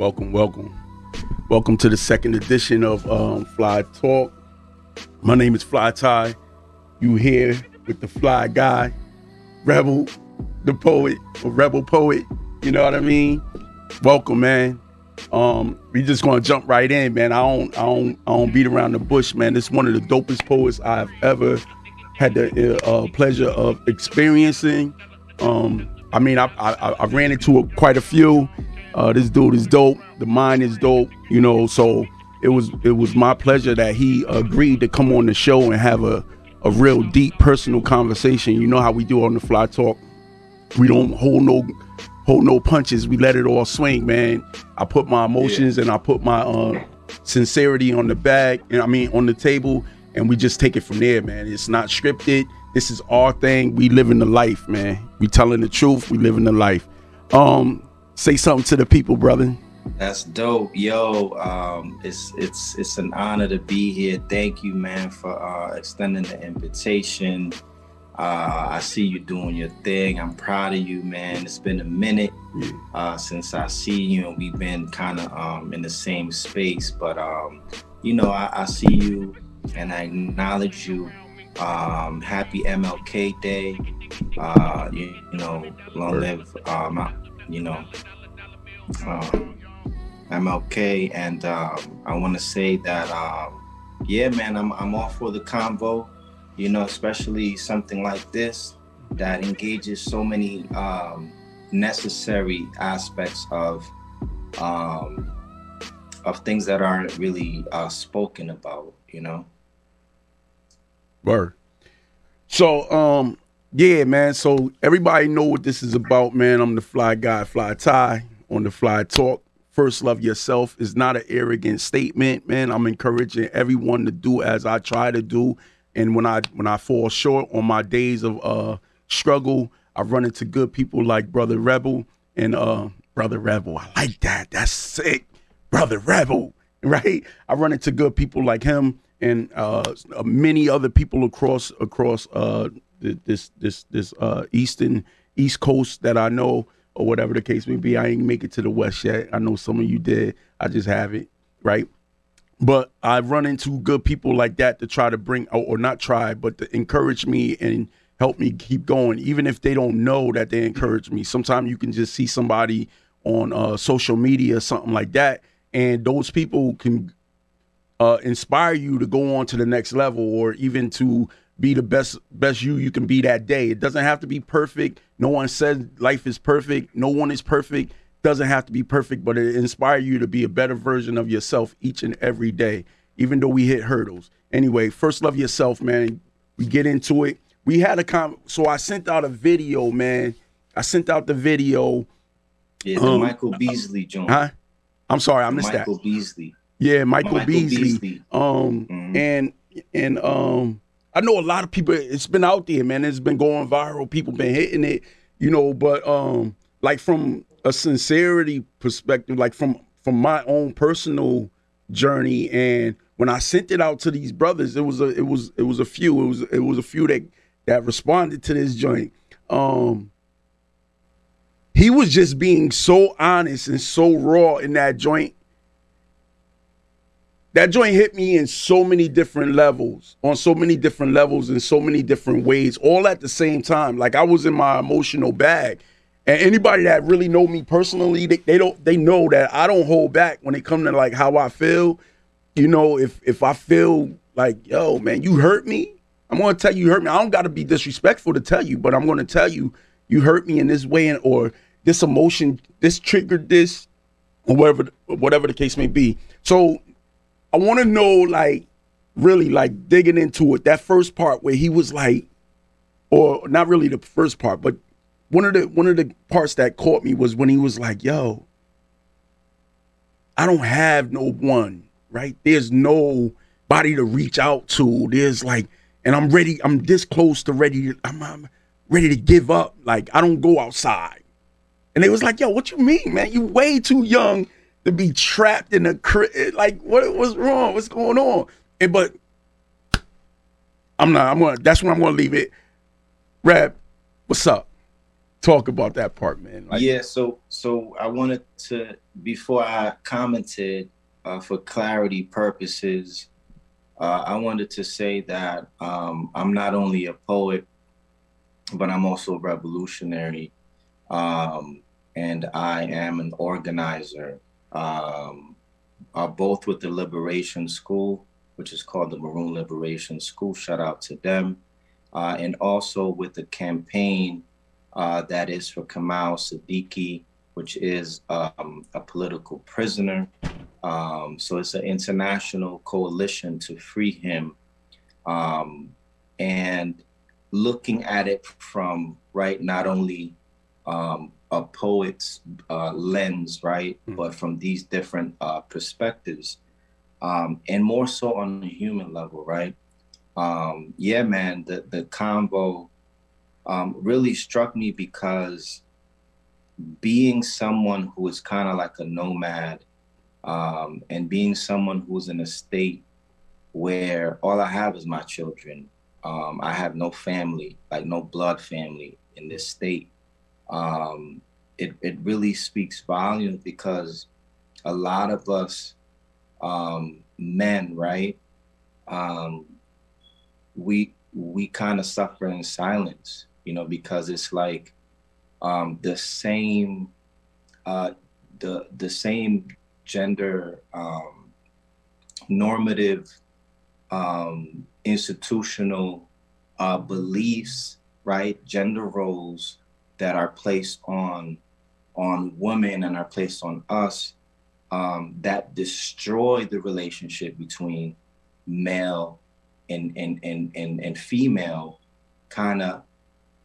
Welcome, welcome. Welcome to the second edition of um, Fly Talk. My name is Fly Tye. You here with the fly guy, Rebel, the poet, or Rebel poet. You know what I mean? Welcome, man. Um, we just gonna jump right in, man. I don't, I don't, I don't beat around the bush, man. This is one of the dopest poets I've ever had the uh, pleasure of experiencing. Um, I mean, I, I, I ran into a, quite a few. Uh, this dude is dope. The mind is dope. You know, so it was it was my pleasure that he agreed to come on the show and have a a real deep personal conversation. You know how we do on the Fly Talk. We don't hold no hold no punches. We let it all swing, man. I put my emotions yeah. and I put my uh, sincerity on the bag, and I mean on the table, and we just take it from there, man. It's not scripted. This is our thing. We live in the life, man. We telling the truth. We live in the life. Um, say something to the people, brother. That's dope, yo. Um, it's it's it's an honor to be here. Thank you, man, for uh, extending the invitation. Uh, I see you doing your thing. I'm proud of you, man. It's been a minute uh, since I see you, and we've been kind of um, in the same space. But um, you know, I, I, see you, and I acknowledge you. Um, happy MLK Day. Uh, you, you, know, long live, um, you know, um, MLK, and um, I want to say that, um, yeah, man, I'm I'm all for the convo you know, especially something like this that engages so many um, necessary aspects of um, of things that aren't really uh, spoken about, you know. Word. So, um, yeah, man. So everybody know what this is about, man. I'm the fly guy, fly Tye on the fly talk. First love yourself is not an arrogant statement, man. I'm encouraging everyone to do as I try to do and when I when I fall short on my days of uh struggle, I run into good people like Brother Rebel and uh Brother Rebel. I like that. That's sick. Brother Rebel, right? I run into good people like him and uh many other people across across uh this this this uh eastern east coast that I know or whatever the case may be. I ain't make it to the west yet. I know some of you did. I just haven't, right? but I've run into good people like that to try to bring or not try, but to encourage me and help me keep going, even if they don't know that they encourage me. Sometimes you can just see somebody on uh, social media, something like that, and those people can uh, inspire you to go on to the next level or even to be the best best you you can be that day. It doesn't have to be perfect. No one says life is perfect. No one is perfect doesn't have to be perfect, but it inspire you to be a better version of yourself each and every day, even though we hit hurdles. Anyway, first love yourself, man. We get into it. We had a com so I sent out a video, man. I sent out the video. Yeah, the um, Michael Beasley joint. Huh? I'm sorry, I missed Michael that. Michael Beasley. Yeah, Michael, Michael Beasley. Beasley. Um mm-hmm. and and um I know a lot of people it's been out there, man. It's been going viral. People been hitting it, you know, but um like from a sincerity perspective, like from from my own personal journey, and when I sent it out to these brothers, it was a it was it was a few, it was it was a few that that responded to this joint. Um, he was just being so honest and so raw in that joint. That joint hit me in so many different levels, on so many different levels, in so many different ways, all at the same time. Like I was in my emotional bag. And anybody that really know me personally, they, they don't they know that I don't hold back when it comes to like how I feel. You know, if if I feel like, yo, man, you hurt me, I'm gonna tell you you hurt me. I don't gotta be disrespectful to tell you, but I'm gonna tell you you hurt me in this way and or this emotion, this triggered this, or whatever whatever the case may be. So I wanna know like really like digging into it, that first part where he was like, or not really the first part, but one of the one of the parts that caught me was when he was like, "Yo, I don't have no one, right? There's no body to reach out to. There's like, and I'm ready. I'm this close to ready. I'm, I'm ready to give up. Like I don't go outside." And they was like, "Yo, what you mean, man? You way too young to be trapped in a crib. Like, what what's wrong? What's going on?" And but I'm not. I'm gonna. That's when I'm gonna leave it. Rap, what's up? talk about that part, man. Like, yeah, so so I wanted to before I commented uh, for clarity purposes, uh, I wanted to say that um, I'm not only a poet, but I'm also a revolutionary, um, and I am an organizer. Um, uh, both with the Liberation School, which is called the Maroon Liberation School. Shout out to them, uh, and also with the campaign uh, that is for Kamau Sadiki, which is um, a political prisoner. Um, so it's an international coalition to free him. Um, and looking at it from, right, not only um, a poet's uh, lens, right, mm-hmm. but from these different uh, perspectives, um, and more so on a human level, right? Um, yeah, man, the, the convo um, really struck me because being someone who is kind of like a nomad um, and being someone who's in a state where all I have is my children. Um, I have no family, like no blood family in this state. Um, it, it really speaks volumes because a lot of us um, men, right? Um, we we kind of suffer in silence you know, because it's like um, the same uh, the the same gender um, normative um, institutional uh, beliefs, right? Gender roles that are placed on on women and are placed on us um, that destroy the relationship between male and and and and, and female kind of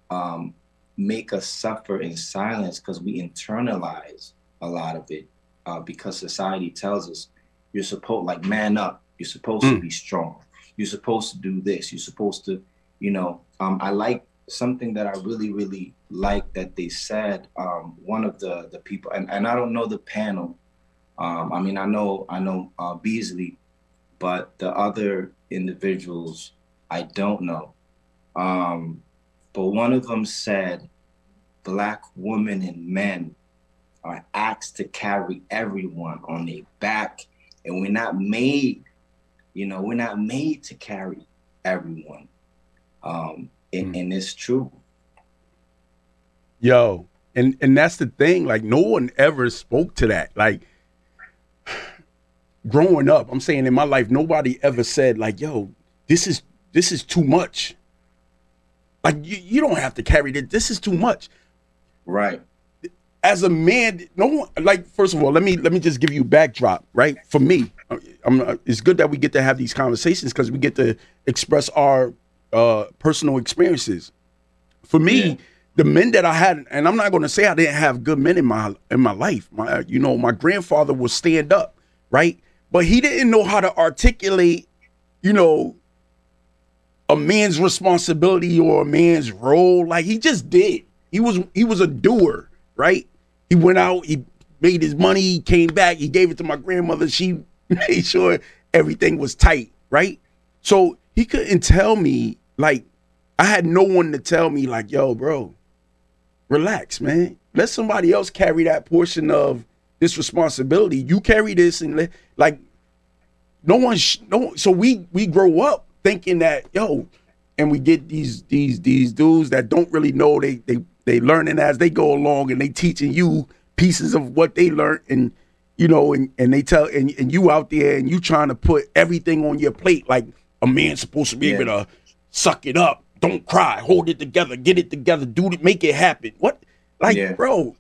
um, make us suffer in silence because we internalize a lot of it uh, because society tells us you're supposed like man up. You're supposed mm. to be strong. You're supposed to do this. You're supposed to you know um, i like something that i really really like that they said um, one of the the people and, and i don't know the panel um, i mean i know i know uh, beasley but the other individuals i don't know um, but one of them said, Black women and men are asked to carry everyone on their back, and we're not made, you know, we're not made to carry everyone. Um, and, mm. and it's true. Yo, and and that's the thing. Like, no one ever spoke to that. Like, growing up, I'm saying in my life, nobody ever said like, "Yo, this is this is too much." Like you, you don't have to carry this. This is too much. Right. As a man, no one like. First of all, let me let me just give you backdrop. Right. For me, I'm, it's good that we get to have these conversations because we get to express our uh, personal experiences. For me, yeah. the men that I had, and I'm not going to say I didn't have good men in my in my life. My, you know, my grandfather would stand up, right, but he didn't know how to articulate, you know, a man's responsibility or a man's role. Like he just did. He was he was a doer, right? He went out, he made his money, he came back, he gave it to my grandmother. She made sure everything was tight, right? So he couldn't tell me, like, I had no one to tell me, like, yo, bro, relax, man. Let somebody else carry that portion of this responsibility. You carry this and let, like, no one, sh- no. So we we grow up thinking that yo, and we get these these these dudes that don't really know they they they learning as they go along and they teaching you pieces of what they learned and you know and, and they tell and, and you out there and you trying to put everything on your plate like a man's supposed to be yeah. able to suck it up don't cry hold it together get it together do it make it happen what like yeah. bro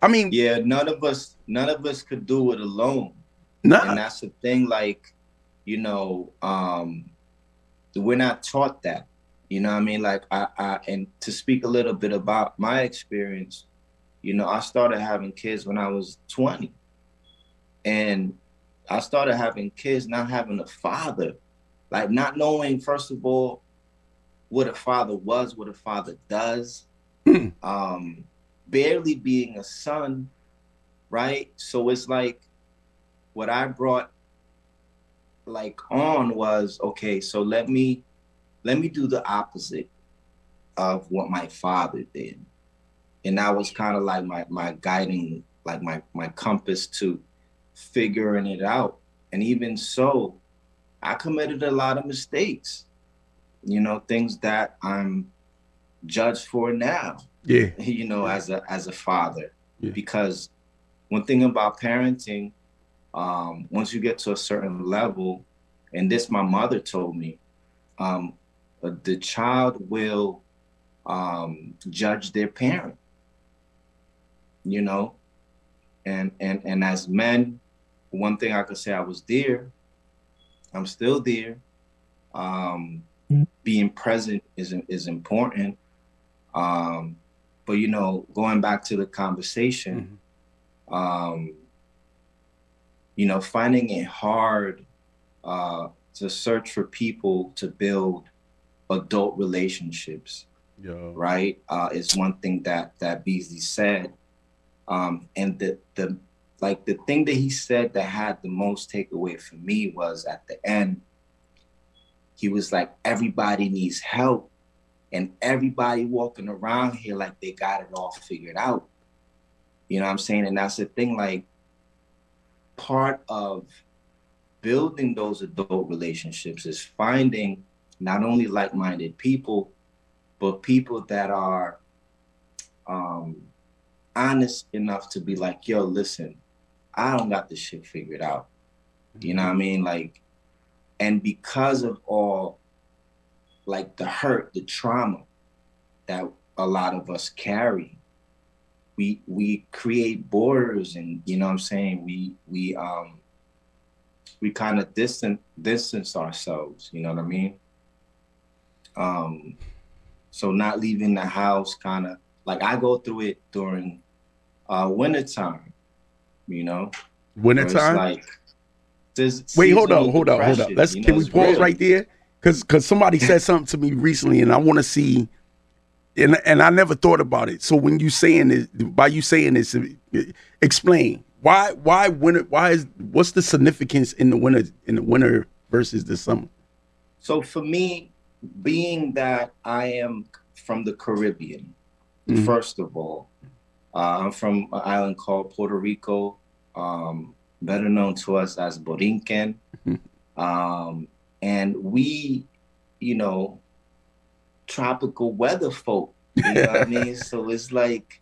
i mean yeah none of us none of us could do it alone nah. and that's the thing like you know um we're not taught that. You know I mean? Like I, I and to speak a little bit about my experience, you know, I started having kids when I was 20. And I started having kids not having a father, like not knowing, first of all, what a father was, what a father does, hmm. um, barely being a son, right? So it's like what I brought like on was okay so let me let me do the opposite of what my father did and that was kind of like my my guiding, like my my compass to figuring it out. And even so, I committed a lot of mistakes. You know, things that I'm judged for now. Yeah. You know, as a as a father. Yeah. Because one thing about parenting, um, once you get to a certain level, and this my mother told me, um, the child will um, judge their parent. You know, and and and as men, one thing I could say I was there. I'm still there. Um, being present is is important. Um, but you know, going back to the conversation, mm-hmm. um, you know, finding it hard uh, to search for people to build adult relationships. Yeah. Right, uh, is one thing that that Beasley said, um, and the the like the thing that he said that had the most takeaway for me was at the end. He was like, everybody needs help, and everybody walking around here like they got it all figured out. You know what I'm saying? And that's the thing, like part of building those adult relationships is finding not only like-minded people, but people that are um, honest enough to be like, yo, listen, I don't got this shit figured out. You know what I mean? Like, and because of all like the hurt, the trauma that a lot of us carry, we we create borders and you know what I'm saying, we we um we kind of distant distance ourselves, you know what I mean? Um so not leaving the house kind of like I go through it during uh wintertime, you know. Wintertime? Like Wait, hold on, hold on, hold on. Let's you know, can we pause real. right there? Cause cause somebody said something to me recently and I want to see and and I never thought about it. So when you saying this by you saying this explain why why winter why is what's the significance in the winter in the winter versus the summer? So for me, being that I am from the Caribbean, mm-hmm. first of all, uh, I'm from an island called Puerto Rico, um, better known to us as Borinquen. Mm-hmm. Um, and we, you know, tropical weather folk. You know what I mean? So it's like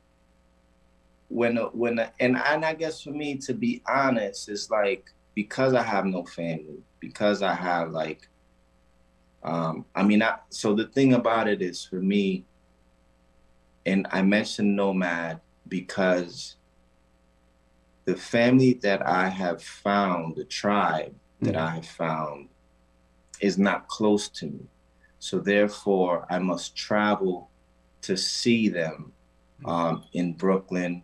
when a, when a, and and I guess for me to be honest, it's like because I have no family, because I have like um I mean I so the thing about it is for me and I mentioned nomad because the family that I have found, the tribe that mm-hmm. I have found is not close to me. So therefore, I must travel to see them um, in Brooklyn,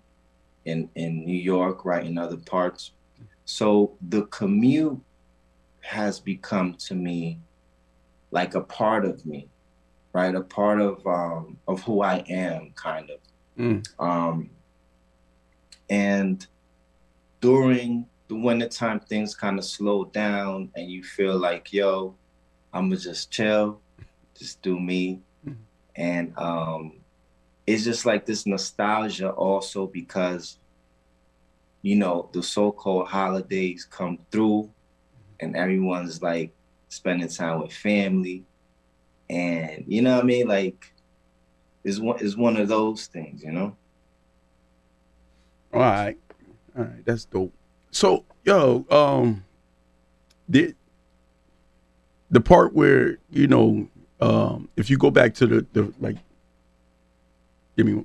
in in New York, right, in other parts. So the commute has become to me like a part of me, right, a part of um, of who I am, kind of. Mm. Um, and during the wintertime, things kind of slow down, and you feel like, yo, I'ma just chill, just do me. Mm-hmm. And um it's just like this nostalgia also because you know the so-called holidays come through and everyone's like spending time with family and you know what I mean like is one is one of those things you know? All right. All right that's dope. So yo um did the part where you know um, if you go back to the, the like give me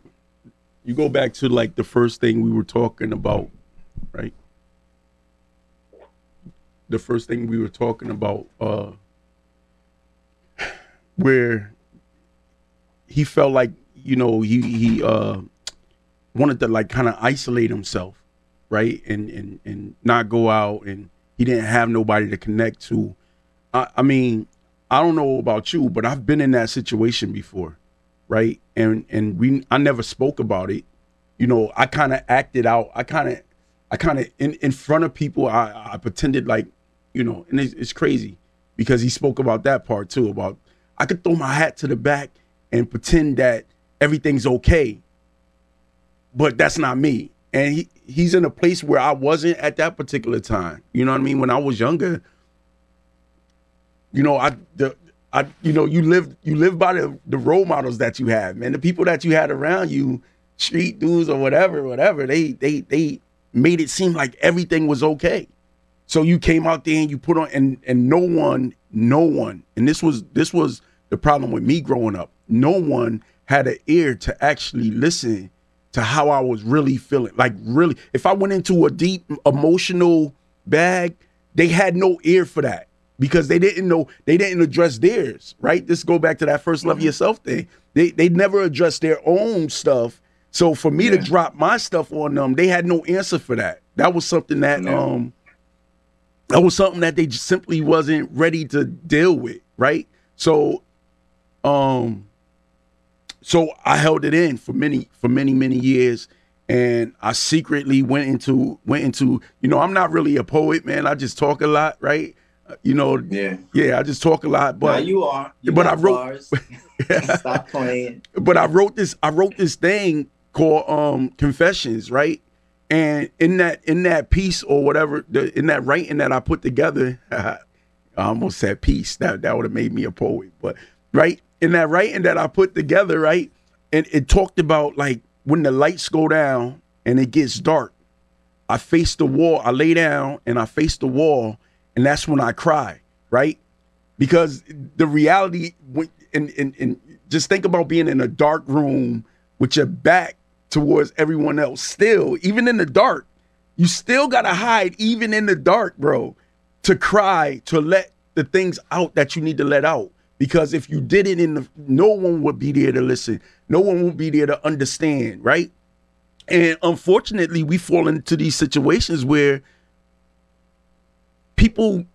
you go back to like the first thing we were talking about right? The first thing we were talking about uh where he felt like you know he he uh wanted to like kind of isolate himself right and and and not go out and he didn't have nobody to connect to I, I mean, I don't know about you, but I've been in that situation before, right? And and we I never spoke about it. You know, I kind of acted out. I kind of I kind of in in front of people I I pretended like, you know, and it's, it's crazy because he spoke about that part too about I could throw my hat to the back and pretend that everything's okay. but that's not me. And he, he's in a place where I wasn't at that particular time. You know what I mean? When I was younger, you know, I the I you know, you live you live by the the role models that you have, man. The people that you had around you, street dudes or whatever, whatever, they they they made it seem like everything was okay. So you came out there and you put on and and no one, no one, and this was this was the problem with me growing up. No one had an ear to actually listen to how I was really feeling. Like really, if I went into a deep emotional bag, they had no ear for that because they didn't know they didn't address theirs. Right? This go back to that first love yourself thing. They they never addressed their own stuff. So for me yeah. to drop my stuff on them, they had no answer for that. That was something that yeah. um that was something that they just simply wasn't ready to deal with. Right? So um so I held it in for many for many many years, and I secretly went into went into you know I'm not really a poet, man. I just talk a lot, right? Uh, you know, yeah, yeah. I just talk a lot, but now you are. You but I wrote. Stop playing. But I wrote this. I wrote this thing called um Confessions, right? And in that in that piece or whatever, the, in that writing that I put together, I almost said piece. That that would have made me a poet, but right in that writing that I put together, right? And it talked about like when the lights go down and it gets dark, I face the wall, I lay down and I face the wall, and that's when I cry, right? Because the reality, when, and, and, and just think about being in a dark room with your back towards everyone else. Still, even in the dark, you still gotta hide, even in the dark, bro, to cry, to let the things out that you need to let out. Because if you did it in the, no one would be there to listen. No one would be there to understand, right? And unfortunately, we fall into these situations where people,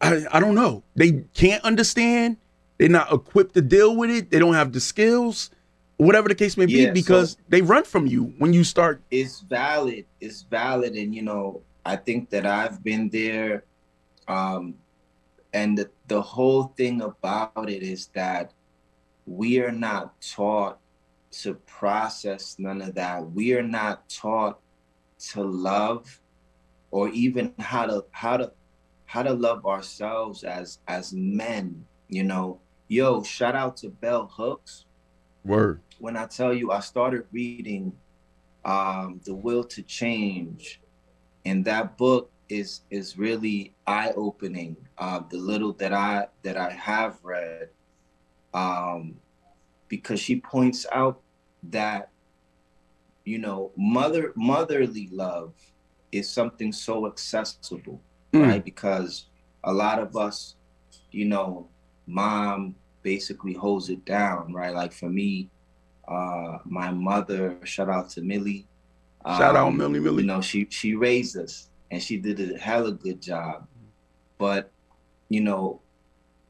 I, I don't know, they can't understand. They're not equipped to deal with it. They don't have the skills, whatever the case may be, yeah, because so they run from you when you start. It's valid. It's valid. And, you know, I think that I've been there. Um, and the, the whole thing about it is that we are not taught to process none of that. We are not taught to love or even how to how to how to love ourselves as as men, you know. Yo, shout out to Bell Hooks. Word. When I tell you I started reading um The Will to Change and that book is is really eye opening. Uh, the little that I that I have read, um, because she points out that you know mother motherly love is something so accessible, mm. right? Because a lot of us, you know, mom basically holds it down, right? Like for me, uh, my mother, shout out to Millie. Shout um, out Millie Millie. You know, she she raised us and she did a hella good job. But you know,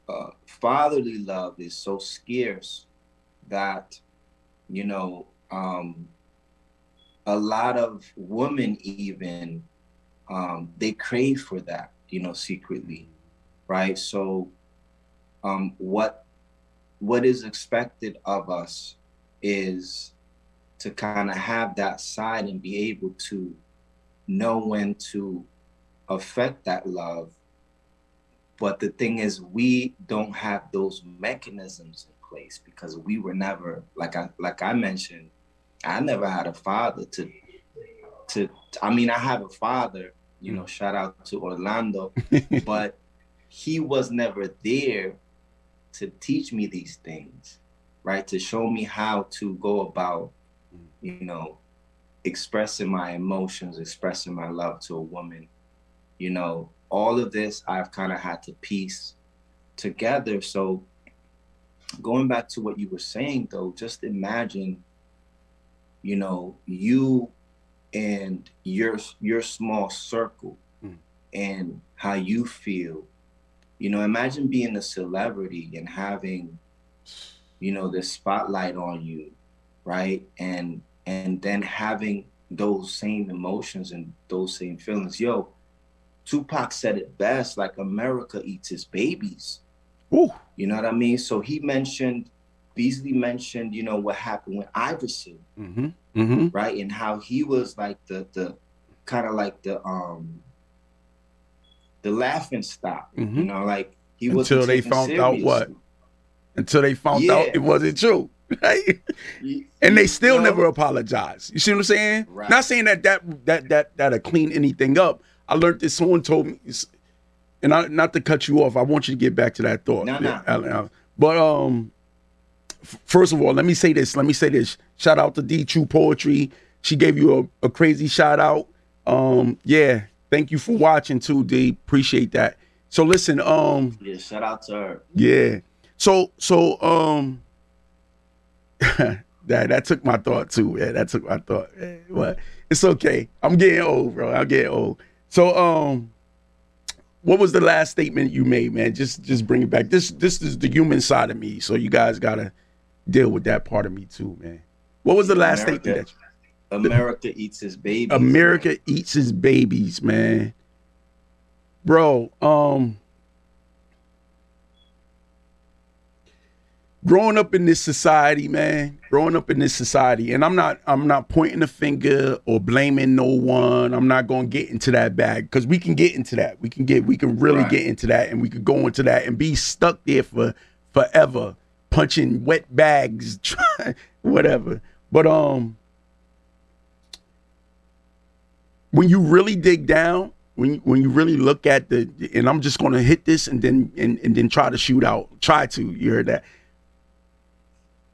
uh, fatherly love is so scarce that you know um, a lot of women even um, they crave for that you know secretly right so um, what what is expected of us is to kind of have that side and be able to know when to affect that love. But the thing is, we don't have those mechanisms in place because we were never like I like I mentioned, I never had a father to to I mean I have a father, you know, shout out to Orlando, but he was never there to teach me these things, right? To show me how to go about, you know, expressing my emotions, expressing my love to a woman, you know, all of this I've kind of had to piece together. So going back to what you were saying though, just imagine, you know, you and your your small circle mm. and how you feel. You know, imagine being a celebrity and having, you know, the spotlight on you, right? And and then having those same emotions and those same feelings. Yo, Tupac said it best, like America eats its babies. Ooh. You know what I mean? So he mentioned Beasley mentioned, you know, what happened with Iverson, Mm-hmm. Mm-hmm. right? And how he was like the the kind of like the um the laughing stock, Mhm. you know, like he was Until they found out what? Until they found out it wasn't true. Right? and they still never apologize. You see what I'm saying? Right. Not saying that that that that that'll clean anything up. I learned this. Someone told me, and I, not to cut you off. I want you to get back to that thought. No, no. Alan, Alan. But um, f- first of all, let me say this. Let me say this. Shout out to D True Poetry. She gave you a, a crazy shout out. Um, yeah. Thank you for watching too, D. Appreciate that. So listen, um, Yeah, shout out to her. yeah. So so um that that took my thought too. Yeah, that took my thought. But it's okay. I'm getting old, bro. I'm getting old. So um what was the last statement you made, man? Just just bring it back. This this is the human side of me. So you guys gotta deal with that part of me too, man. What was the last America. statement that America eats his baby. America eats his babies, man. Bro, um growing up in this society, man, growing up in this society, and I'm not I'm not pointing a finger or blaming no one. I'm not going to get into that bag cuz we can get into that. We can get we can really Right. get into that and we could go into that and be stuck there for forever punching wet bags whatever. But um when you really dig down, when you, when you really look at the, and I'm just gonna hit this and then and, and then try to shoot out, try to. You heard that,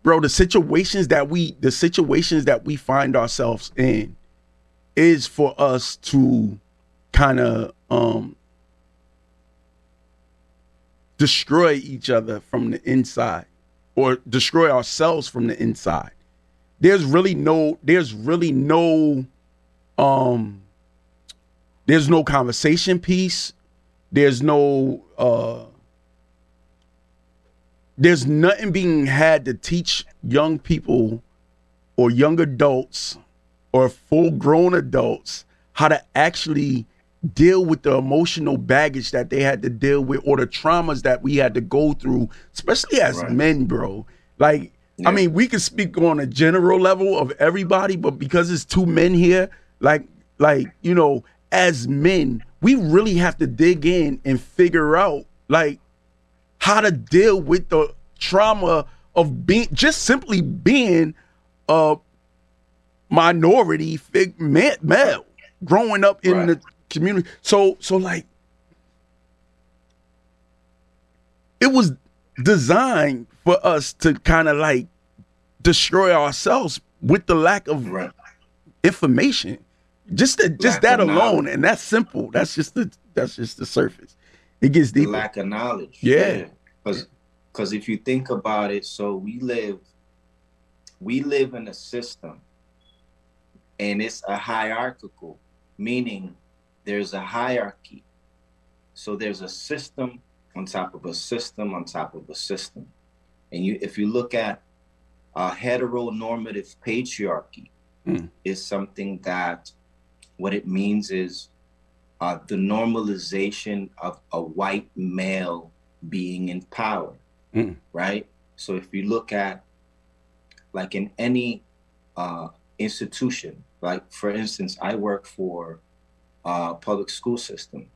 bro? The situations that we, the situations that we find ourselves in, is for us to kind of um destroy each other from the inside, or destroy ourselves from the inside. There's really no, there's really no, um there's no conversation piece there's no uh there's nothing being had to teach young people or young adults or full grown adults how to actually deal with the emotional baggage that they had to deal with or the traumas that we had to go through especially as Right. men bro like I mean, we can speak on a general level of everybody, but because it's two men here, like, like you know, as men, we really have to dig in and figure out like how to deal with the trauma of being just simply being a minority fig ma- male growing up in Right. the community. So, so like, it was designed for us to kind of like destroy ourselves with the lack of Right. information. Just the, just Lack that alone, knowledge. and that's simple. That's just the that's just the surface. It gets The lack of knowledge. Yeah. Because because if you think about it, so we live we live in a system and it's a hierarchical, meaning there's a hierarchy. So there's a system on top of a system on top of a system. And you if you look at a heteronormative patriarchy, Mm. is something that what it means is uh, the normalization of a white male being in power, Mm. right? So if you look at, like in any uh, institution, like for instance, I work for a public school system,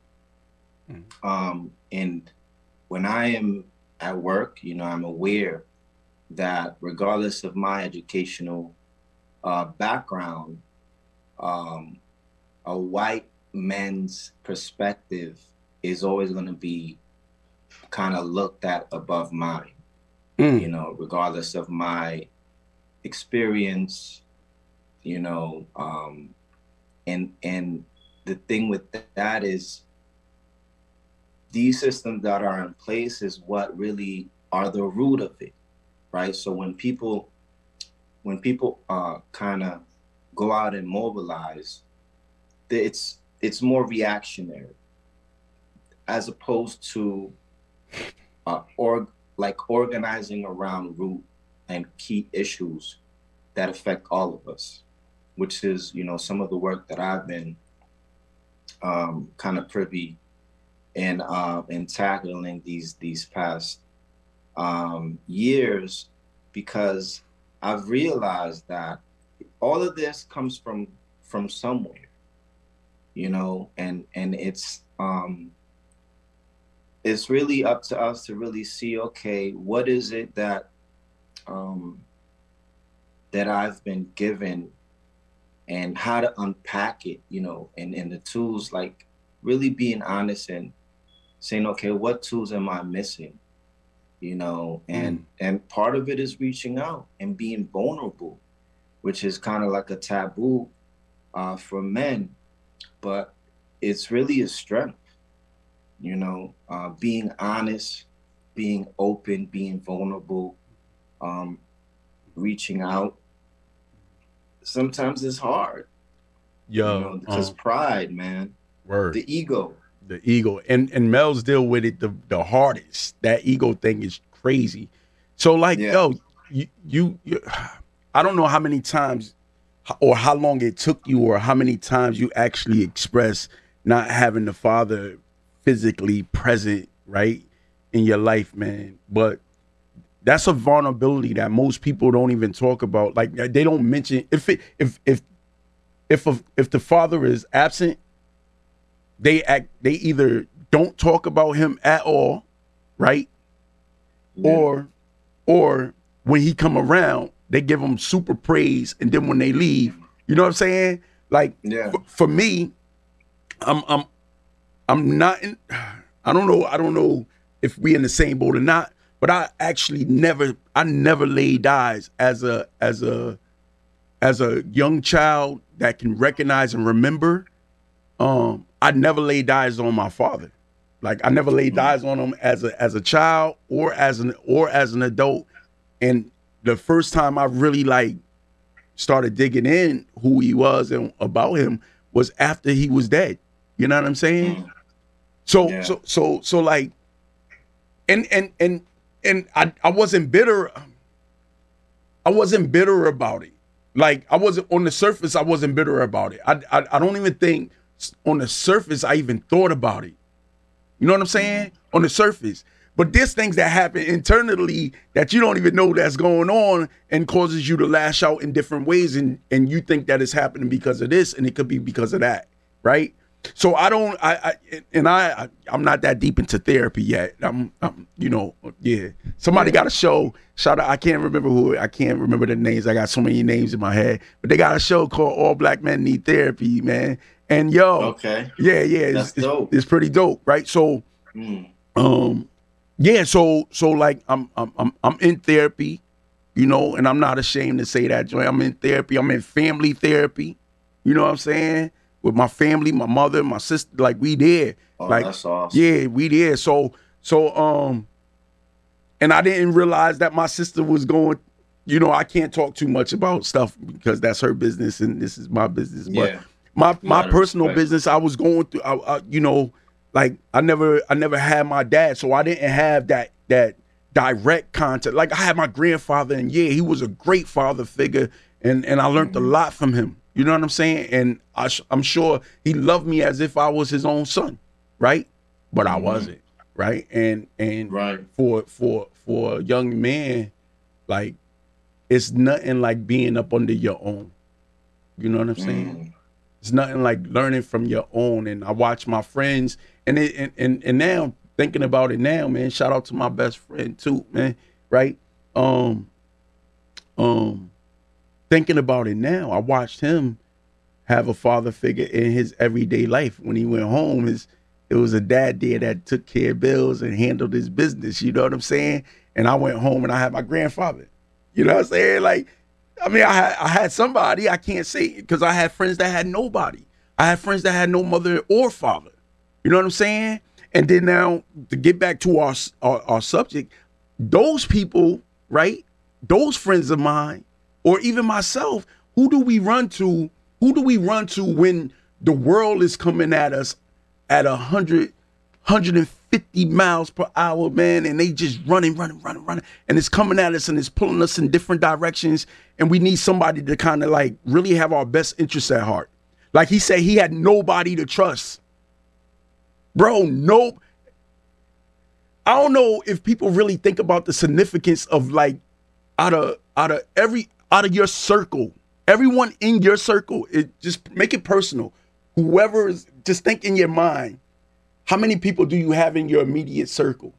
Mm. um, and when I am at work, you know, I'm aware that regardless of my educational uh, background, um, a white man's perspective is always going to be kind of looked at above mine, Mm. you know, regardless of my experience, you know, um, and and the thing with that is these systems that are in place is what really are the root of it, right? So when people when people uh, kind of go out and mobilize, it's it's more reactionary as opposed to uh, or like organizing around root and key issues that affect all of us, which is you know some of the work that I've been um, kind of privy in uh, in tackling these these past um, years because I've realized that all of this comes from from somewhere, you know, and and it's um it's really up to us to really see okay what is it that um that i've been given and how to unpack it you know and and the tools like really being honest and saying okay what tools am i missing you know and mm. and part of it is reaching out and being vulnerable which is kind of like a taboo uh, for men but it's really a strength you know, uh, being honest, being open, being vulnerable, um, reaching out. Sometimes it's hard. Yo, you know, because um, pride, man. Word. The ego. The ego. And and Mel's deal with it the, the hardest. That ego thing is crazy. So like, yeah. yo, you, you you I don't know how many times or how long it took you or how many times you actually express not having the father physically present, right, in your life, man. But that's a vulnerability that most people don't even talk about. Like they don't mention if it if if if a, if the father is absent, they act they either don't talk about him at all, right? Yeah. Or or when he come around, they give them super praise, and then when they leave, you know what I'm saying? Like yeah. for, for me, I'm I'm I'm not in, I don't know, I don't know if we in the same boat or not, but I actually never I never laid eyes as a as a as a young child that can recognize and remember. Um, I never laid eyes on my father. Like I never laid eyes on him as a as a child or as an or as an adult. And the first time I really like started digging in who he was and about him was after he was dead. You know what I'm saying? Mm. So yeah. so so so like, and and and and I I wasn't bitter. I wasn't bitter about it. Like I wasn't on the surface. I wasn't bitter about it. I I, I don't even think on the surface I even thought about it. You know what I'm saying? On the surface. But there's things that happen internally that you don't even know that's going on and causes you to lash out in different ways and and you think that it's happening because of this and it could be because of that, right? So I don't, I, I and I, I, am not that deep into therapy yet. I'm, I'm, you know, yeah. Somebody got a show. Shout out, I can't remember who. I can't remember the names. I got so many names in my head, but they got a show called All Black Men Need Therapy, man. And yo, okay, yeah, yeah, That's it's, dope. It's, it's pretty dope, right? So, mm. um, yeah, so, so like, I'm, I'm, I'm, I'm in therapy, you know, and I'm not ashamed to say that. Joy, I'm in therapy. I'm in family therapy. You know what I'm saying? with my family, my mother, my sister. Like we did. Oh, like that's awesome. Yeah, we did. So so um, and I didn't realize that my sister was going. You know, I can't talk too much about stuff because that's her business and this is my business. But yeah. my my personal respect. business, I was going through. I, I, you know, like I never I never had my dad, so I didn't have that that direct contact. Like I had my grandfather, and yeah, he was a great father figure, and and I learned mm-hmm. a lot from him. You know what I'm saying? And I am sure he loved me as if I was his own son, right? But I mm-hmm. wasn't, right? And and right. for for for a young man, like it's nothing like being up under your own. You know what I'm saying? It's nothing like learning from your own. And I watch my friends, and it, and, and and now thinking about it now, man. Shout out to my best friend too, man. Right? Um, um, thinking about it now, I watched him have a father figure in his everyday life. When he went home, his it was a dad there that took care of bills and handled his business. You know what I'm saying? And I went home and I had my grandfather. You know what I'm saying? Like, I mean, I had I had somebody. I can't say because I had friends that had nobody. I had friends that had no mother or father. You know what I'm saying? And then now to get back to our, our, our subject, those people, right? Those friends of mine or even myself, who do we run to? Who do we run to when the world is coming at us at a hundred, hundred and fifty miles per hour, man, and they just running, running, running, running, and it's coming at us and it's pulling us in different directions, and we need somebody to kind of like really have our best interests at heart. Like he said, he had nobody to trust. Bro, nope. I don't know if people really think about the significance of like out of out of every out of your circle, everyone in your circle, it just make it personal. Whoever is just think in your mind, how many people do you have in your immediate circle?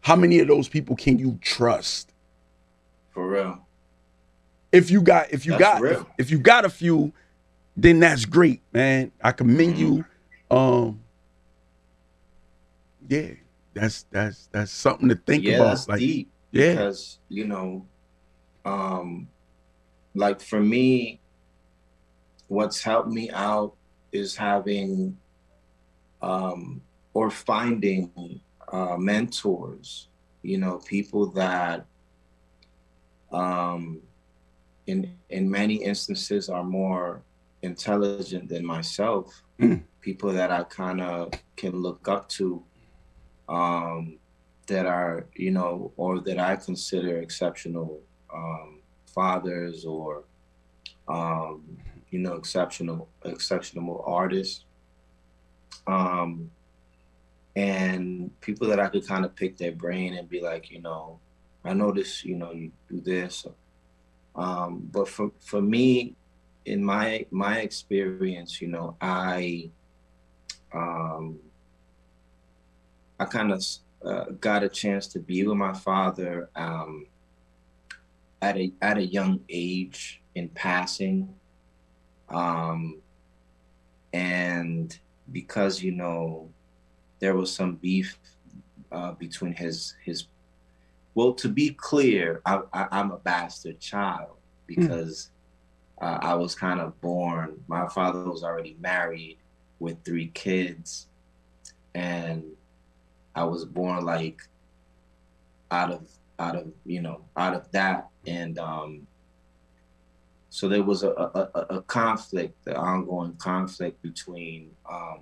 How many of those people can you trust? For real. If you got if you That's got if, if you got a few, then that's great, man. I commend you. Um yeah, that's that's that's something to think yeah, about. that's like deep. yeah. Because, you know, um, like for me, what's helped me out is having um or finding uh mentors, you know, people that um in in many instances are more intelligent than myself Mm. people that i kind of can look up to um that are you know or that i consider exceptional um fathers or um you know exceptional exceptional artists um and people that i could kind of pick their brain and be like you know i notice you know you do this. Um but for for me in my my experience you know i um i kind of uh, got a chance to be with my father um at a at a young age in passing. Um and because you know there was some beef uh, between his his well to be clear I, I i'm a bastard child because uh, i was kind of born my father was already married with three kids and i was born like out of out of you know out of that. And um so there was a, a, a- conflict the ongoing conflict between um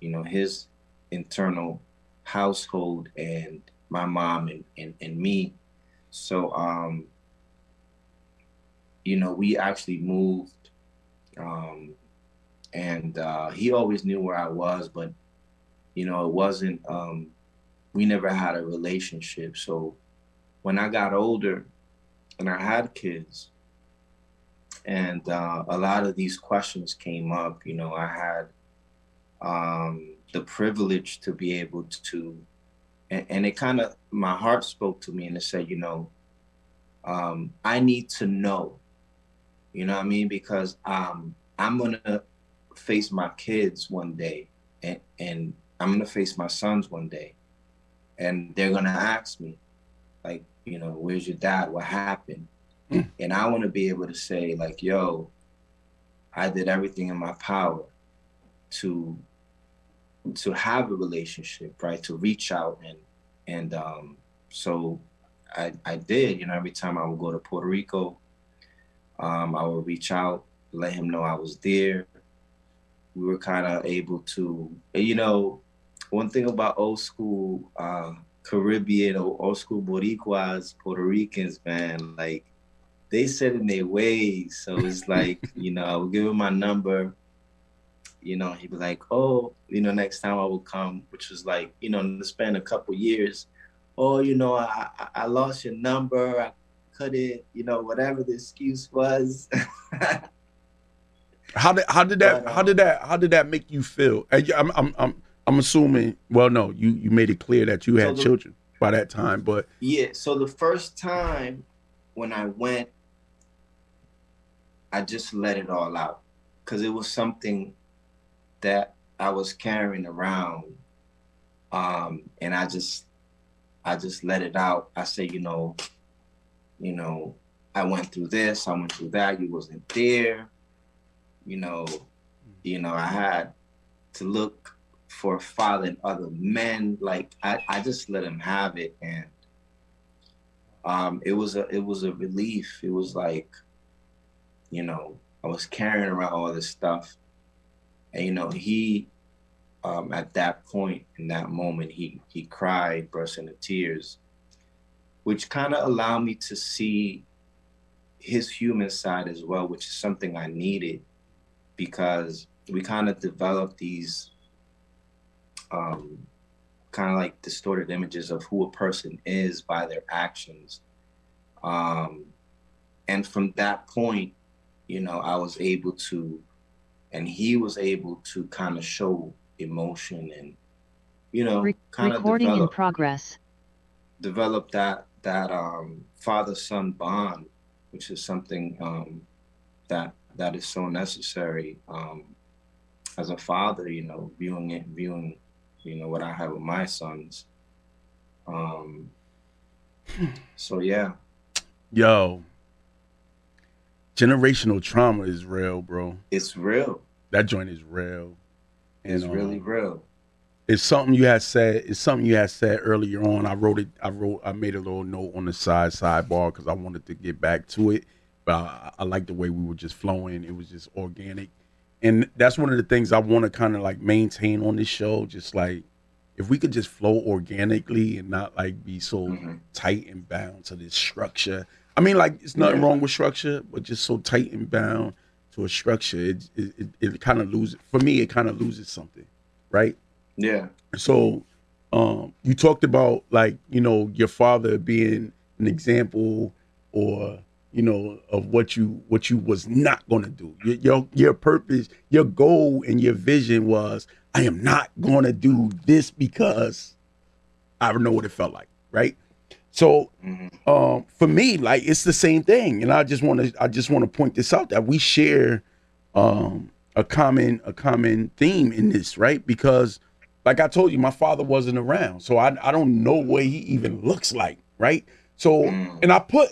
you know his internal household and my mom and, and, and me. So um you know we actually moved um and uh he always knew where i was but you know it wasn't um we never had a relationship. So when i got older and i had kids and uh, a lot of these questions came up you know i had um the privilege to be able to and, and it kind of my heart spoke to me and it said you know um i need to know you know what i mean? Because um i'm gonna face my kids one day and and i'm gonna face my sons one day and they're gonna ask me like you know where's your dad? What happened And i want to be able to say like yo i did everything in my power to to have a relationship right? To reach out and and um so i i did you know every time i would go to puerto rico um i would reach out let him know i was there. We were kind of able to you know one thing about old school uh caribbean or old school boricuas puerto ricans man like they set in their ways so it's like you know i would give him my number you know, he'd be like, oh, you know, next time I will come, which was like, you know, in the span of a couple years, oh, you know, I, I, I lost your number, I couldn't, you know, whatever the excuse was. How did how did that how um, did that how did that make you feel? I'm I'm I'm I'm assuming. Well, no, you you made it clear that you So had the- children by that time, but yeah, so the first time when I went, I just let it all out because it was something that I was carrying around, um, and I just, I just let it out. I say, you know, you know, I went through this, I went through that. You wasn't there, you know, you know, I had to look for a father other men. Like I, I just let him have it, and um, it was a, it was a relief. It was like, you know, I was carrying around all this stuff, and you know, he, um, at that point in that moment, he he cried, burst into tears, which kind of allowed me to see his human side as well, which is something I needed because we kind of developed these um, kind of like distorted images of who a person is by their actions. Um, and from that point, you know, I was able to, and he was able to kind of show emotion and, you know, Re- kind of recording in progress. develop that that um, father son bond, which is something um, that that is so necessary um, as a father. You know, viewing it, viewing, you know, what I have with my sons. Um, so yeah, Yo, generational trauma is real, bro. it's real. That joint is real. It's um, really real. it's something you had said. It's something you had said earlier on. I wrote it. I wrote. I made a little note on the side sidebar because I wanted to get back to it. But I, I like the way we were just flowing. It was just organic, and that's one of the things I want to kind of like maintain on this show. Just like if we could just flow organically and not like be so Mhm. tight and bound to this structure. I mean, like it's nothing Yeah. wrong with structure, but just so tight and bound to a structure, it it, it, it kind of loses. For me, it kind of loses something, right? Yeah. so um you talked about like you know your father being an example or you know of what you what you was not going to do your, your your purpose your goal and your vision was i am not going to do this because i don't know what it felt like right so hmm um for me like it's the same thing and i just want to i just want to point this out that we share um a common a common theme in this right? Because like i told you my father wasn't around so i i don't know what he even looks like right? So Mm. and i put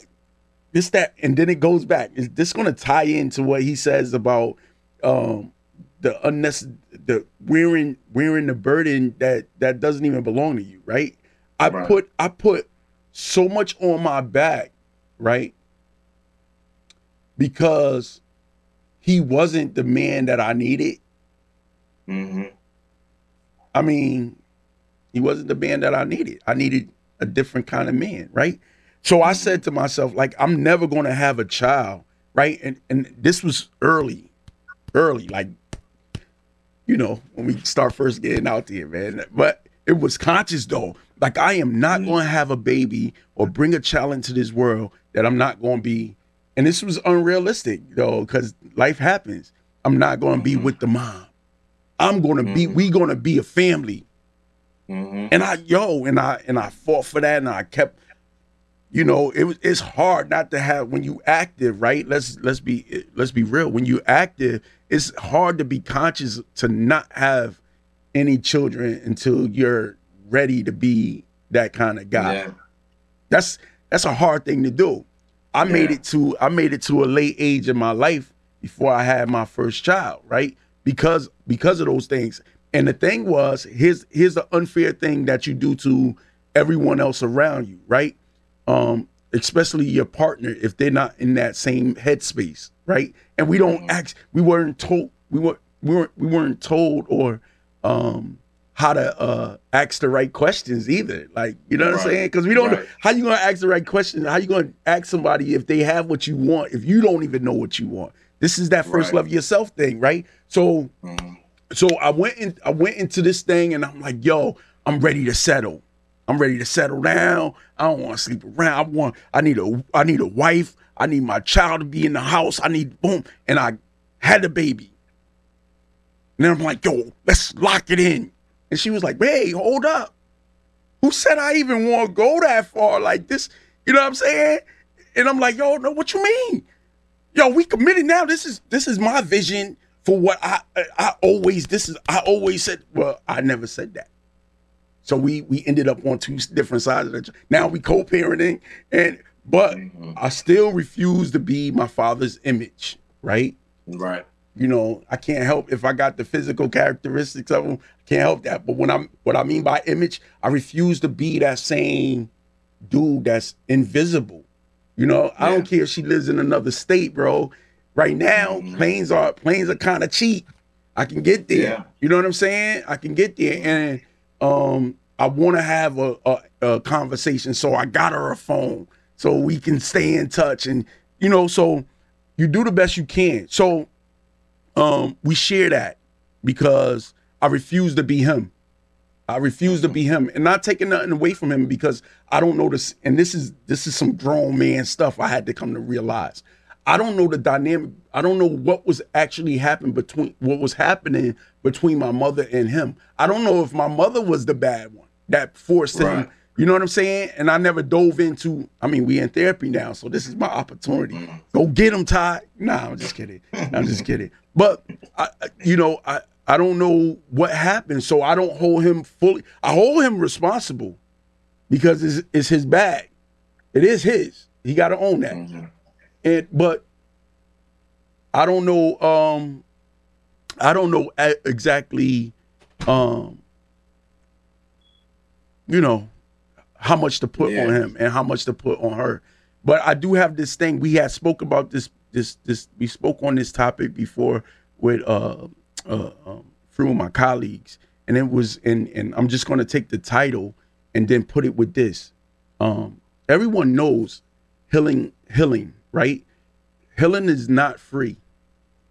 this that and then it goes back. Is this going to tie into what he says about um the unnecessary the wearing wearing the burden that that doesn't even belong to you right? I Right. put i put so much on my back right? Because he wasn't the man that i needed. Hmm i mean he wasn't the man that i needed. I needed a different kind of man right? So i said to myself like i'm never going to have a child right? And and this was early early like you know when we start first getting out there man. But it was conscious though. Like i am not Mhm. going to have a baby or bring a child into this world that i'm not going to be and this was unrealistic though because life happens. I'm not going to be Mhm. with the mom. I'm going to be Mhm. we going to be a family. Hmm and I yo and I and I fought for that and I kept you know it was it's hard not to have when you active right? Let's let's be let's be real. When you active it's hard to be conscious to not have any children until you're ready to be that kind of guy. Yeah. that's that's a hard thing to do. I made it to i made it to a late age in my life before i had my first child right? Because because of those things. And the thing was here's here's the unfair thing that you do to everyone else around you right? Um especially your partner if they're not in that same headspace right? And we don't Mhm. act we weren't told we weren't we weren't we weren't told or um how to uh ask the right questions either like you know what i'm saying because we don't know Right. how you gonna ask the right questions how you gonna ask somebody if they have what you want if you don't even know what you want this is that first Right. love yourself thing right so hmm so I went in, I went into this thing and I'm like, yo, I'm ready to settle. I'm ready to settle down. I don't want to sleep around. I want I need a I need a wife. I need my child to be in the house. I need boom. And I had a baby. And then I'm like, yo, let's lock it in. And she was like, hey, hold up. Who said I even want to go that far like this? You know what I'm saying? And I'm like, yo, no, what you mean? Yo, we committed now. This is this is my vision for what I I- always this is I always said. Well, I never said that. So we we ended up on two different sides of the. Now we co-parenting, and but Mhm. I still refuse to be my father's image. Right? Right. You know, I can't help if I got the physical characteristics of them. I can't help that. But when I'm what I mean by image, I refuse to be that same dude that's invisible. You know, I don't care if she lives in another state, bro. Right now, Mhm. planes are planes are kind of cheap. I can get there. Yeah. You know what I'm saying? I can get there, and um, I want to have a, a a conversation. So I got her a phone so we can stay in touch, and you know, so you do the best you can. So um, we share that because I refuse to be him. I refuse to be him, and not taking nothing away from him because I don't know this. And this is this is some grown man stuff I had to come to realize. I don't know the dynamic. I don't know what was actually happening between what was happening between my mother and him. I don't know if my mother was the bad one that forced right. him. You know what I'm saying? And I never dove into. I mean, we in therapy now, so this is my opportunity. Mm-hmm. Go get him, Tye. Nah, I'm just kidding. I'm just kidding. But I, you know, I I don't know what happened, so I don't hold him fully. I hold him responsible because it's, it's his bag. It is his. He got to own that. Mm-hmm. And but I don't know. Um, I don't know exactly. Um, you know how much to put yeah. on him and how much to put on her. But I do have this thing. We had spoke about this. This this we spoke on this topic before with uh uh um, through my colleagues, and it was and and I'm just going to take the title and then put it with this. Um, everyone knows healing healing right healing is not free.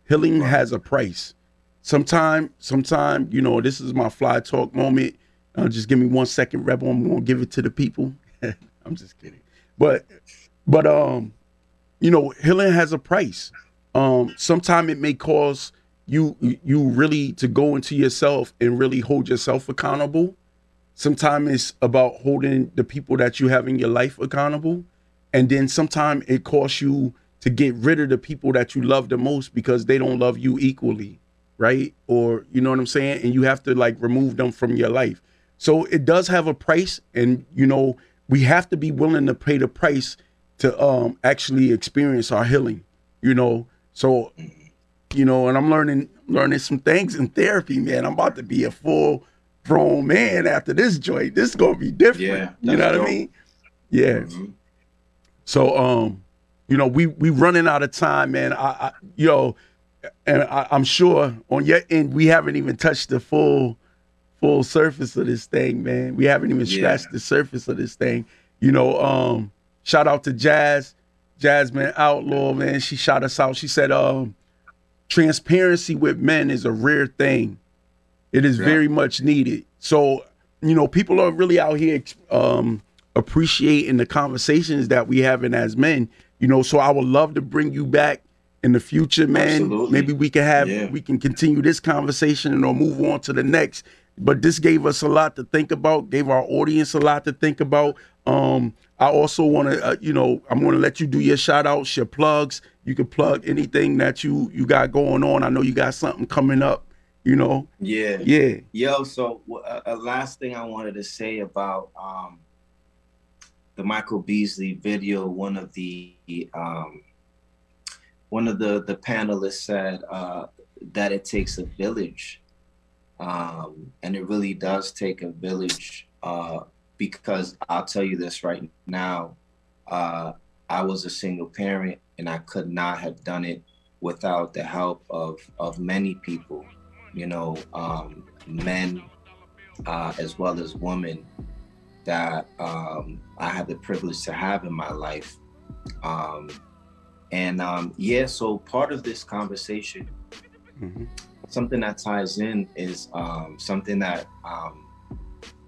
Healing right. has a price. Sometime, sometime, you know, this is my fly talk moment. Uh, just give me one second, Rebel. I'm gonna give it to the people. I'm just kidding. But but um, you know, healing has a price. Um, sometime it may cause you you really to go into yourself and really hold yourself accountable. Sometimes it's about holding the people that you have in your life accountable. And then sometimes it costs you to get rid of the people that you love the most because they don't love you equally, right? Or you know what I'm saying? And you have to like remove them from your life. So it does have a price, and you know we have to be willing to pay the price to um actually experience our healing. You know, so you know, and I'm learning learning some things in therapy, man. I'm about to be a full grown man after this joint. This is gonna be different. Yeah, you know what dope. I mean? Yeah. Mm-hmm. So um you know, we we running out of time, man. I, I you know, and I, am sure on your end we haven't even touched the full full surface of this thing, man. We haven't even scratched yeah. the surface of this thing. You know, um, shout out to Jazz, Jasmine Outlaw, man. She shot us out. She said, um, transparency with men is a rare thing. It is yeah. very much needed. So, you know, people are really out here um, appreciating the conversations that we having as men you know, so I would love to bring you back in the future, man. Absolutely. Maybe we can have yeah. we can continue this conversation and or move on to the next. But this gave us a lot to think about, gave our audience a lot to think about. Um, I also want to, uh, you know, I'm going to let you do your shout outs, your plugs. You can plug anything that you you got going on. I know you got something coming up. You know. Yeah. Yeah. Yo. So uh, a last thing I wanted to say about um, the Michael Beasley video, one of the um, one of the the panelists said uh, that it takes a village, um, and it really does take a village. Uh, because I'll tell you this right now, uh, I was a single parent, and I could not have done it without the help of of many people. You know, um, men uh, as well as women that um, I had the privilege to have in my life. Um, and um, yeah, so part of this conversation, mm-hmm. something that ties in is um, something that um,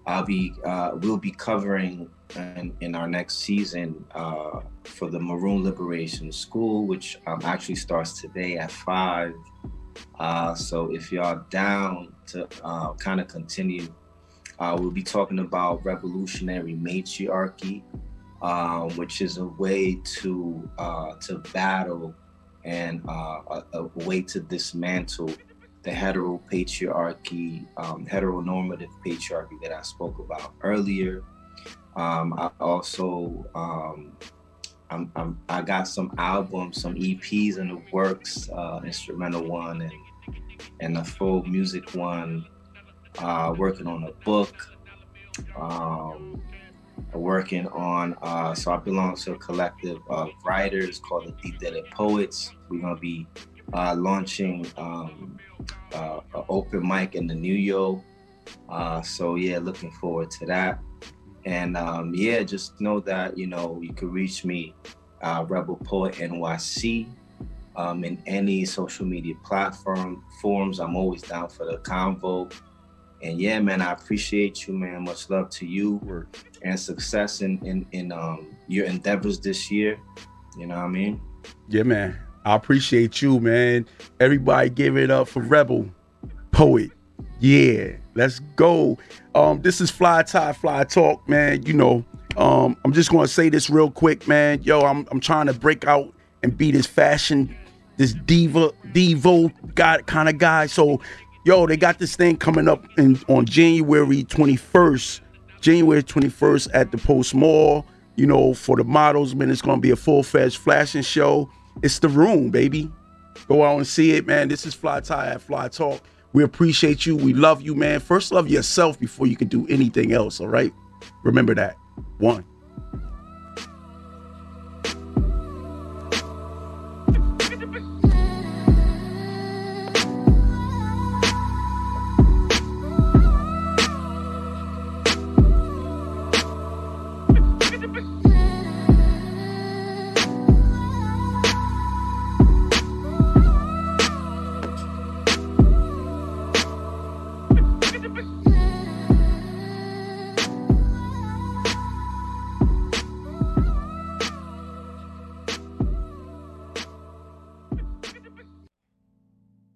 I'll be uh, we'll be covering in, in our next season uh, for the Maroon Liberation School, which um, actually starts today at five. Uh, so if y'all down to uh, kind of continue uh, we'll be talking about revolutionary matriarchy, um, which is a way to uh, to battle and a, a, way to dismantle the heteropatriarchy, um, heteronormative patriarchy that I spoke about earlier. Um, I also um, I'm, I'm, i got some albums, some EPs in the works, uh, instrumental one and and a full music one uh, working on a book, um, working on, uh, so I belong to a collective of writers called the Deep Deaded Poets. We're to be uh, launching um, uh, an open mic in the New Yo. Uh, so, yeah, looking forward to that. And um, yeah, just know that, you know, you can reach me, uh, Rebel Poet NYC. Um, in any social media platform forums. I'm always down for the convo. And yeah, man, I appreciate you, man. Much love to you and success in in, in um your endeavors this year. You know what I mean? Yeah, man. I appreciate you, man. Everybody give it up for Rebel Poet. Yeah, let's go. Um, this is Fly Tye Fly Talk, man. You know, um, I'm just gonna say this real quick, man. Yo, I'm I'm trying to break out and be this fashion, this diva, devo guy kind of guy. So, yo, they got this thing coming up in on January 21st, January 21st at the Post Mall. You know, for the models, man, it's gonna be a full-fledged flashing show. It's the room, baby. Go out and see it, man. This is Fly Tye at Fly Talk. We appreciate you. We love you, man. First, love yourself before you can do anything else. All right. Remember that. One.